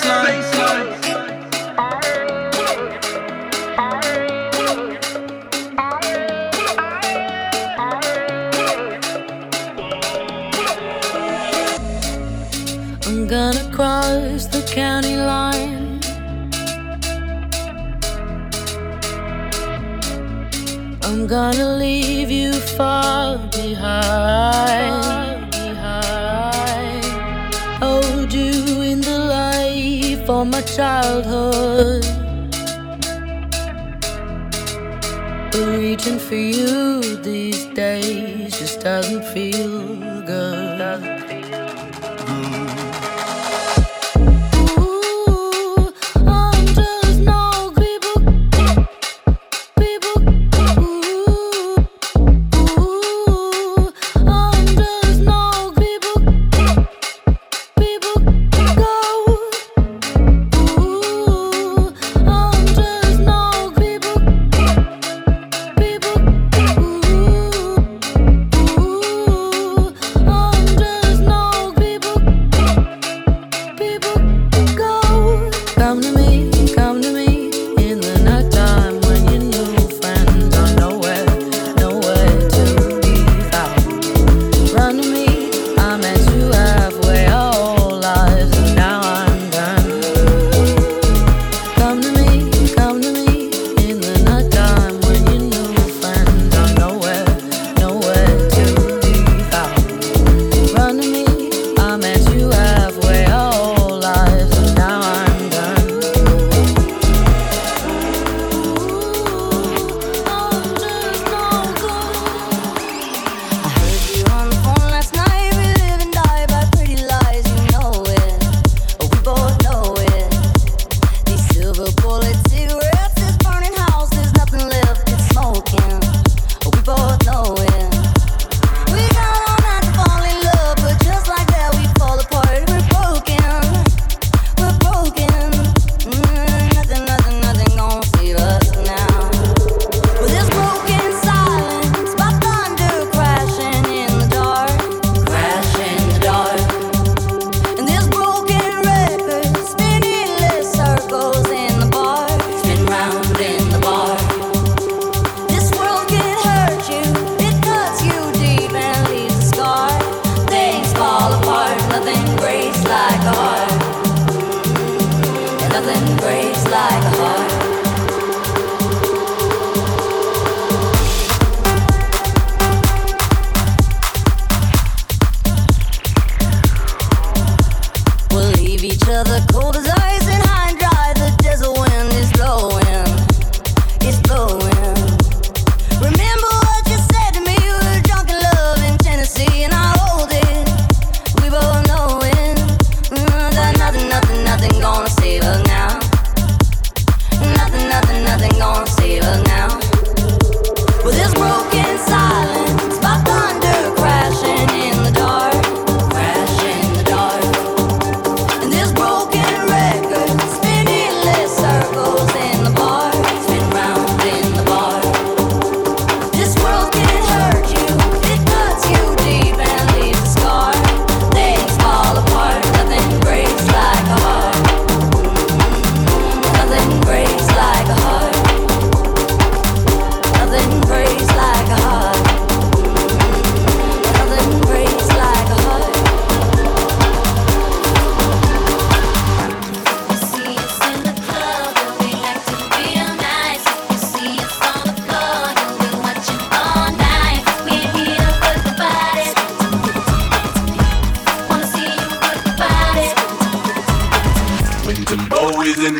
baseline. I'm gonna cross the county line. I'm gonna leave you far behind. my childhood. But reaching for you these days just doesn't feel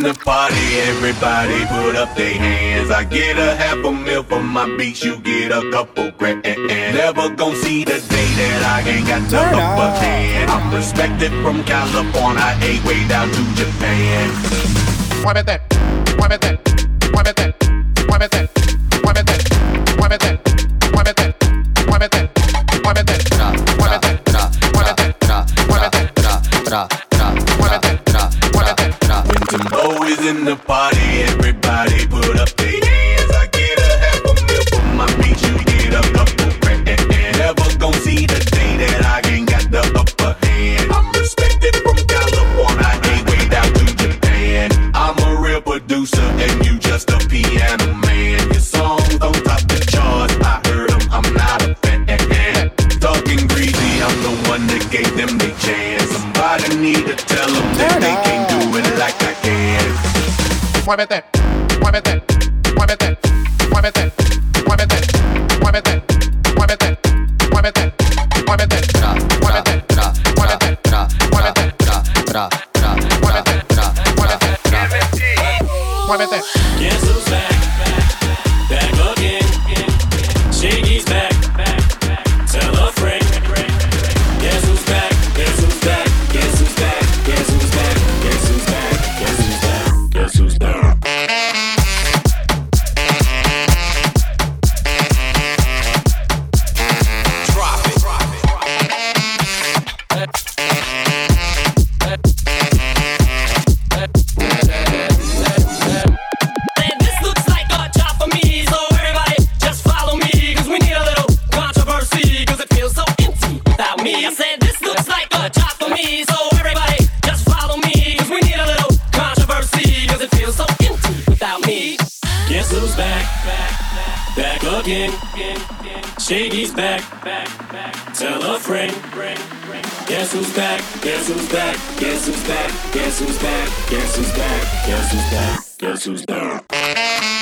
in the party, everybody put up their hands. I get a half a meal for my beats, you get a couple grand. Never gon' see the day that I ain't got nothing but hand. I'm respected from California, a way down to Japan. why about that why about that why about that the party. Muévete, again. Shady's back. Back back Tell a friend. Guess who's back? Guess who's back? Guess who's back? Guess who's back? Guess who's back? Guess who's back? Guess who's back? Drop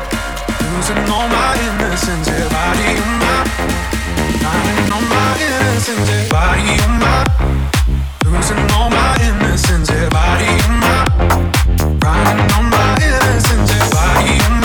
losing all my innocence. Yeah, body on my, finding all my innocence. Body on my, losing all my innocence. Yeah, body on my, finding all my innocence. Yeah, body on my,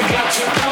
got your own.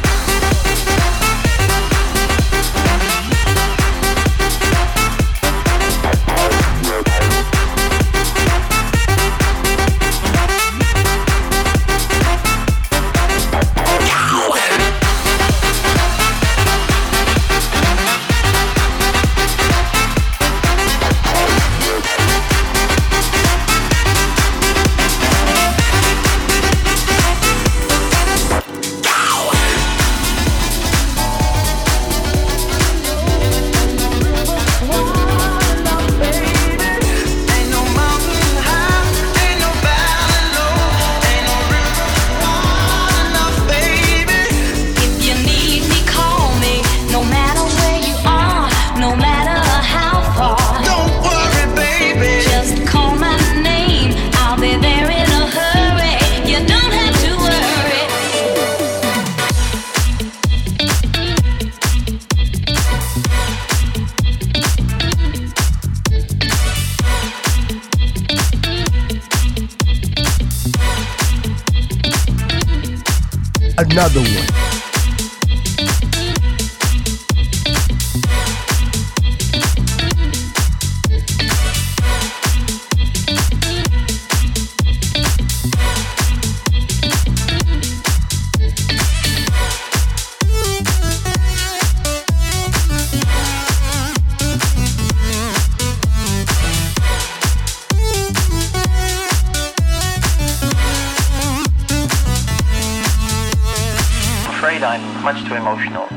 Much too emotional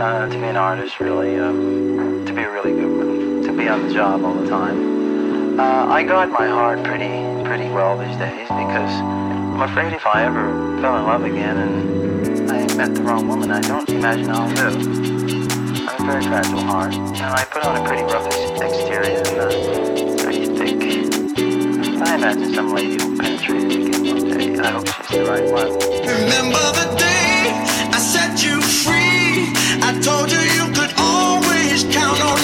uh, to be an artist, really, um, to be a really good one, to be on the job all the time. Uh, I guard my heart pretty, pretty well these days because I'm afraid if I ever fell in love again and I met the wrong woman, I don't imagine I'll live. I'm a very fragile heart, and I put on a pretty rough exterior and uh, pretty thick. I imagine some lady will penetrate it again one day. I hope she's the right one. Remember the day told you you could always count on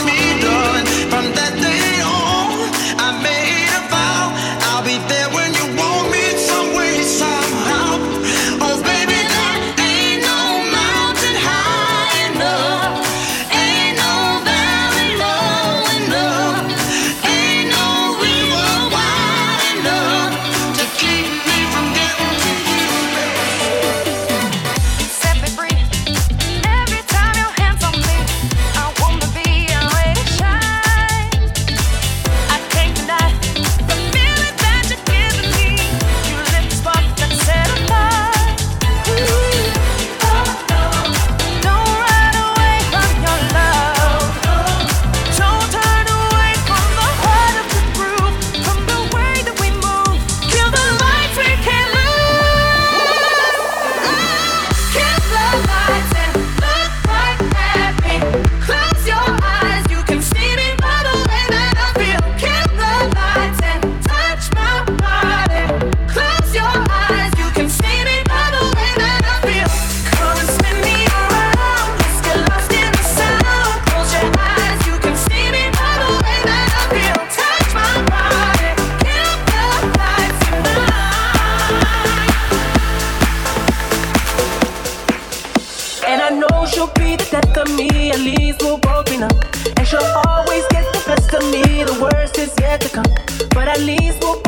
But at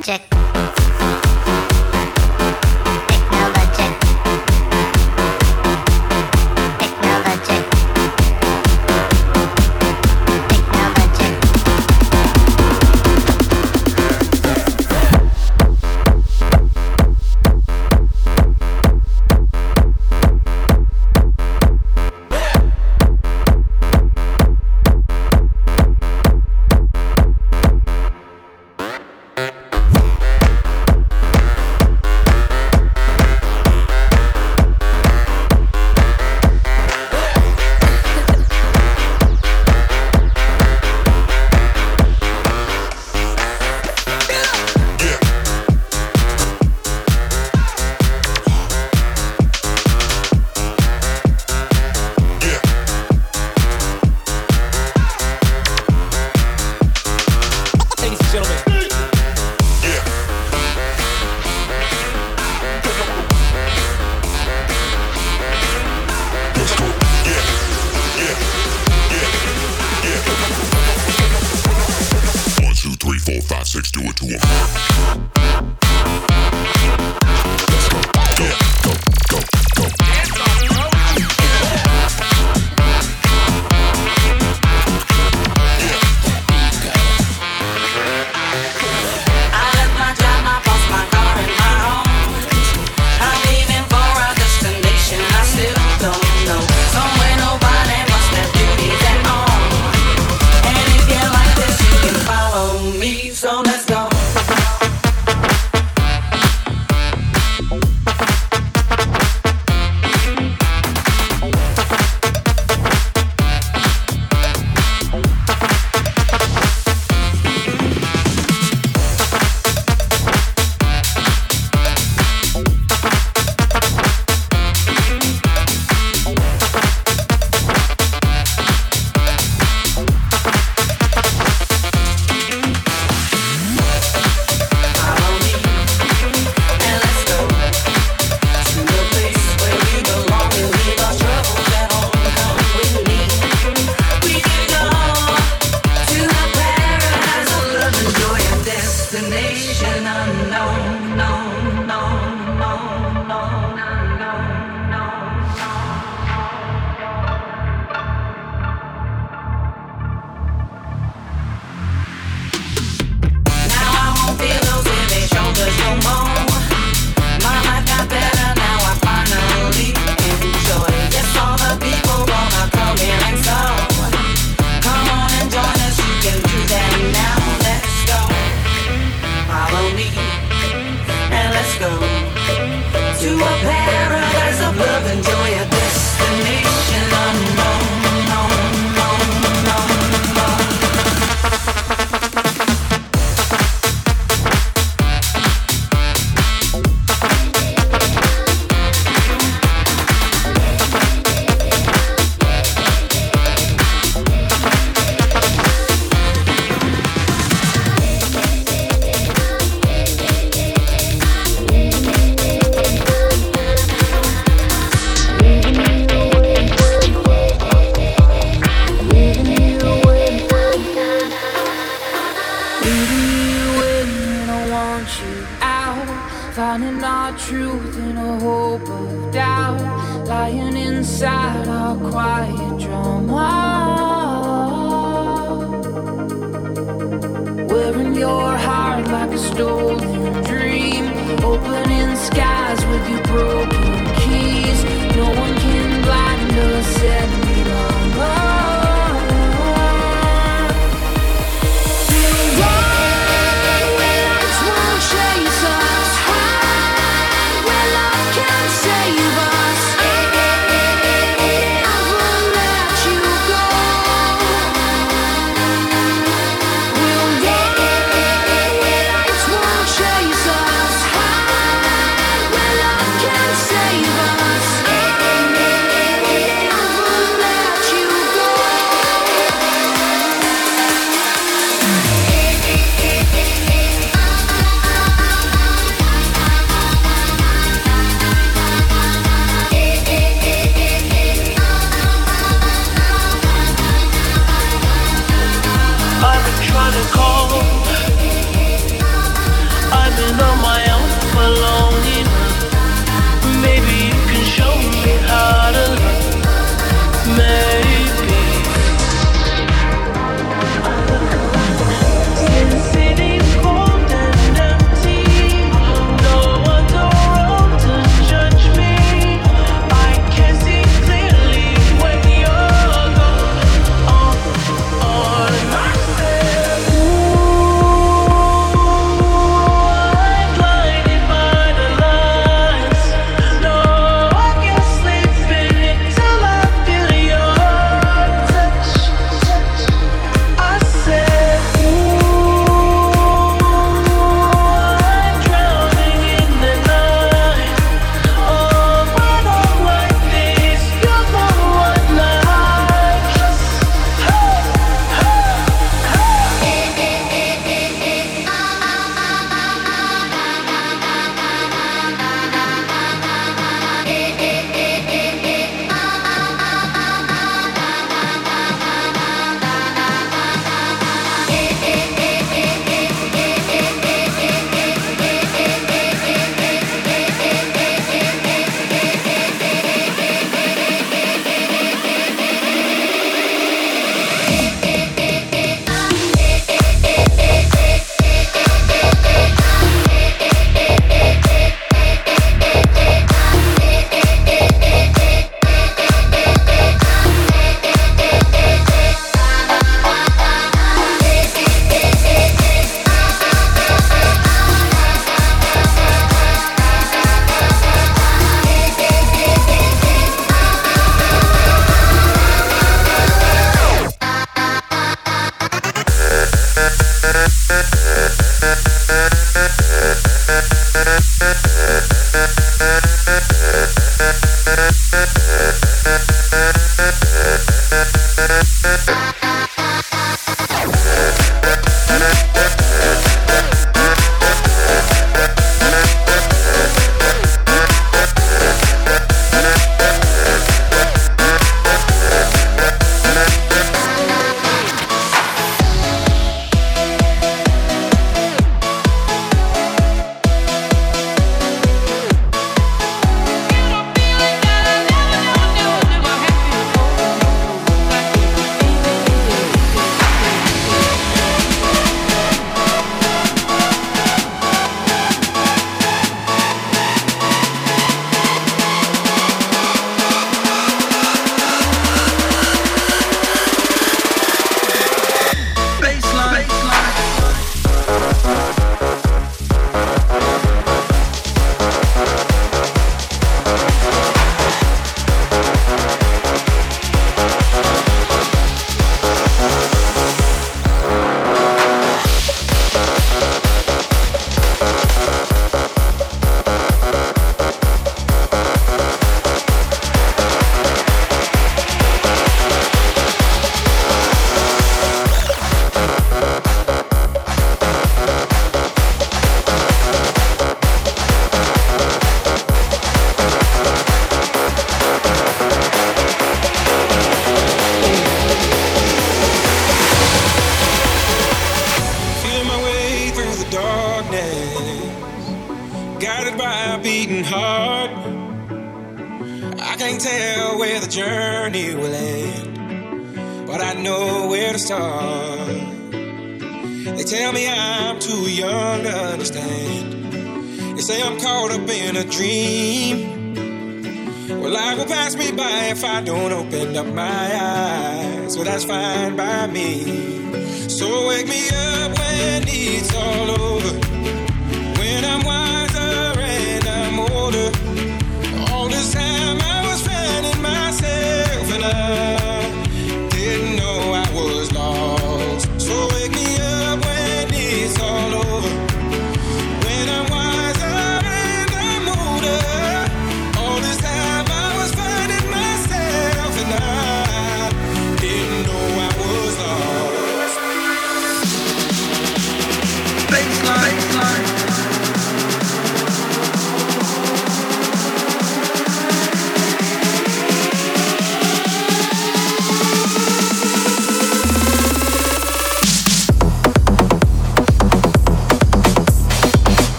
project. Let's do it to him.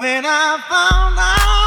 When I found out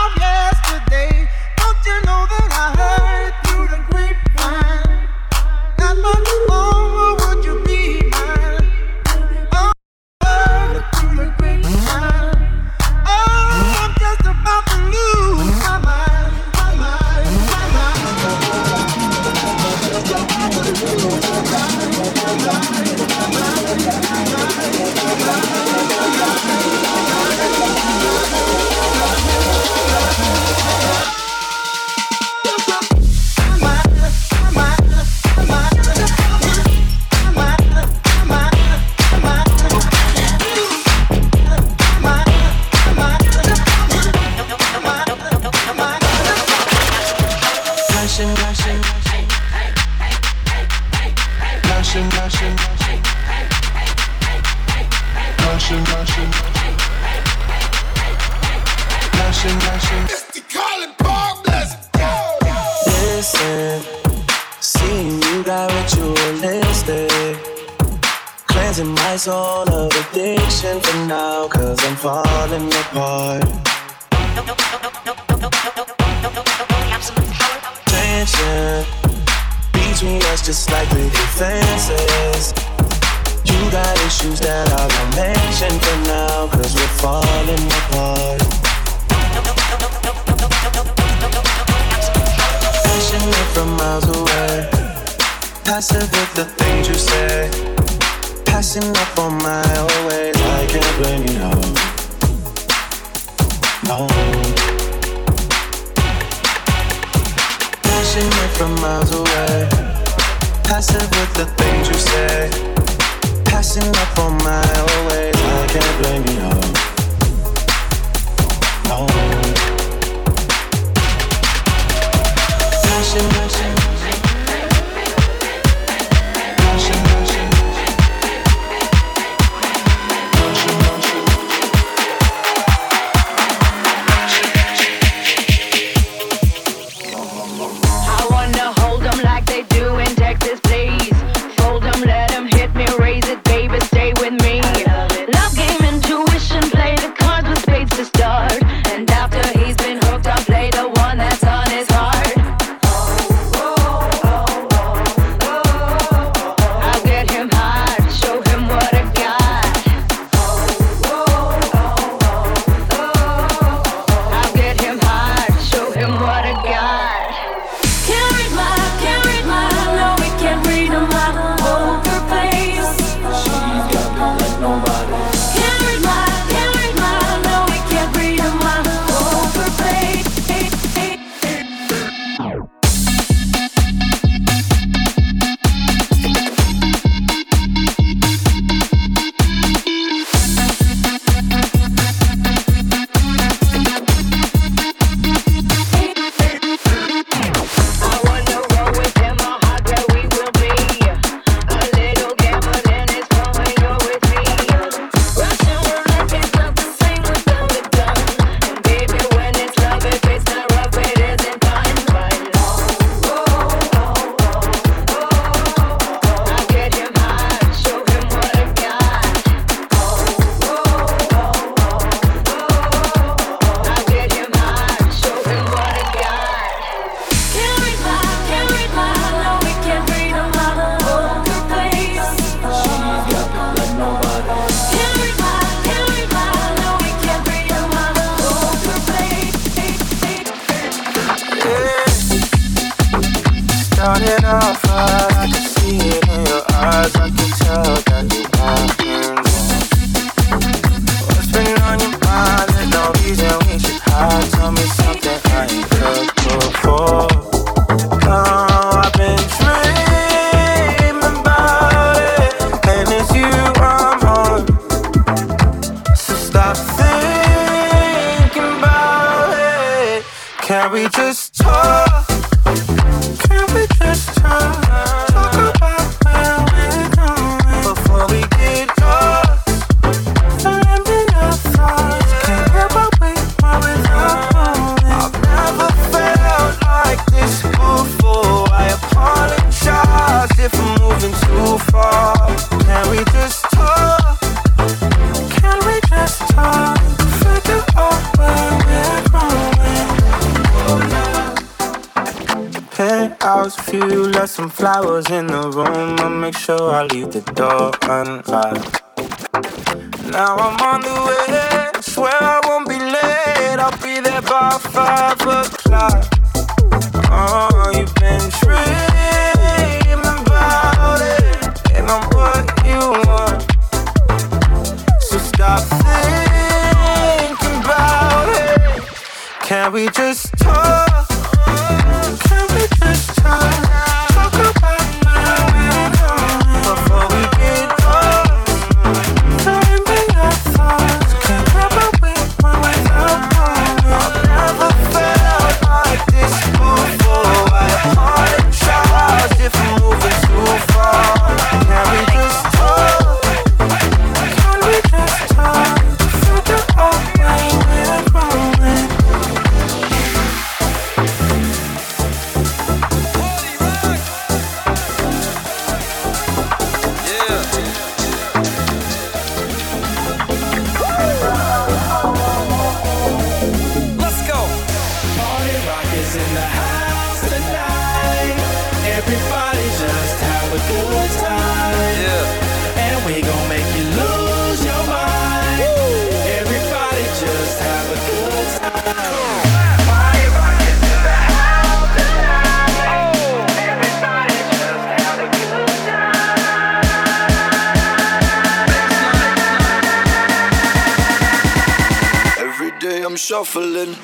shuffling.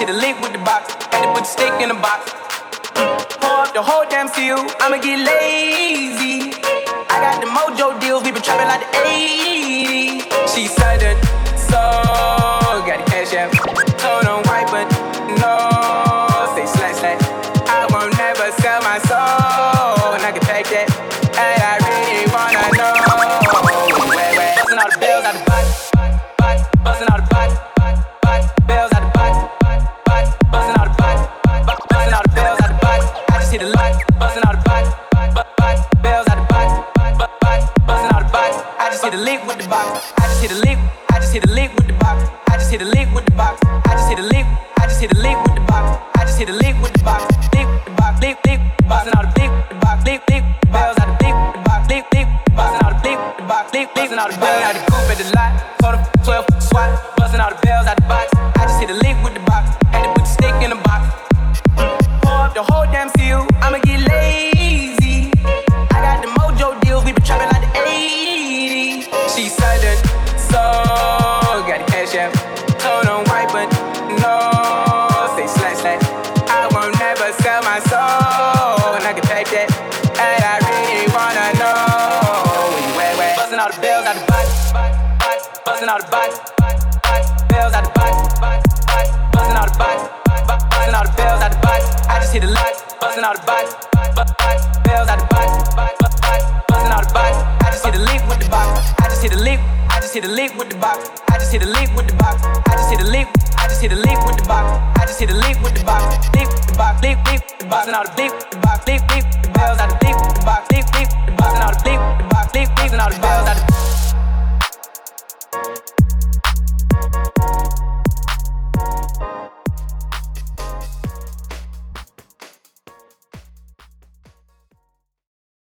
Hit a lick with the box, had to put the stick in the box. Pour up the whole damn seal. I'ma get lazy. I got the mojo deals, we been trapping like the 80s. She said it, so box. I just hit a lick. I just hit a lick with the box. I just hit a lick with the box. I just hit a lick. I just hit a lick with the box. I just hit a lick with the box. Lick the box. Lick, lick, busting all the lick the box. Lick, lick, bells out the lick the box. Lick, lick, busting all the lick the box. Lick, busting all the bells out the coop at the lot. For the 12 swat, all the box, bells out the box, box, all the box, busting all the bells out the box. I just hit the lock, busting all the box, bells out the box, box, all the box. I just hit a lick with the box. I just hit a lick. I just hit a lick with the box. I just hit a lick with the box. I just hit a lick. I just hit a lick with the box. I just hit the. Lick with the box. Lick, lick, the box and all the lick with the the bells out the lick the box. Lick, lick, the box and all the the box. And all the bells out the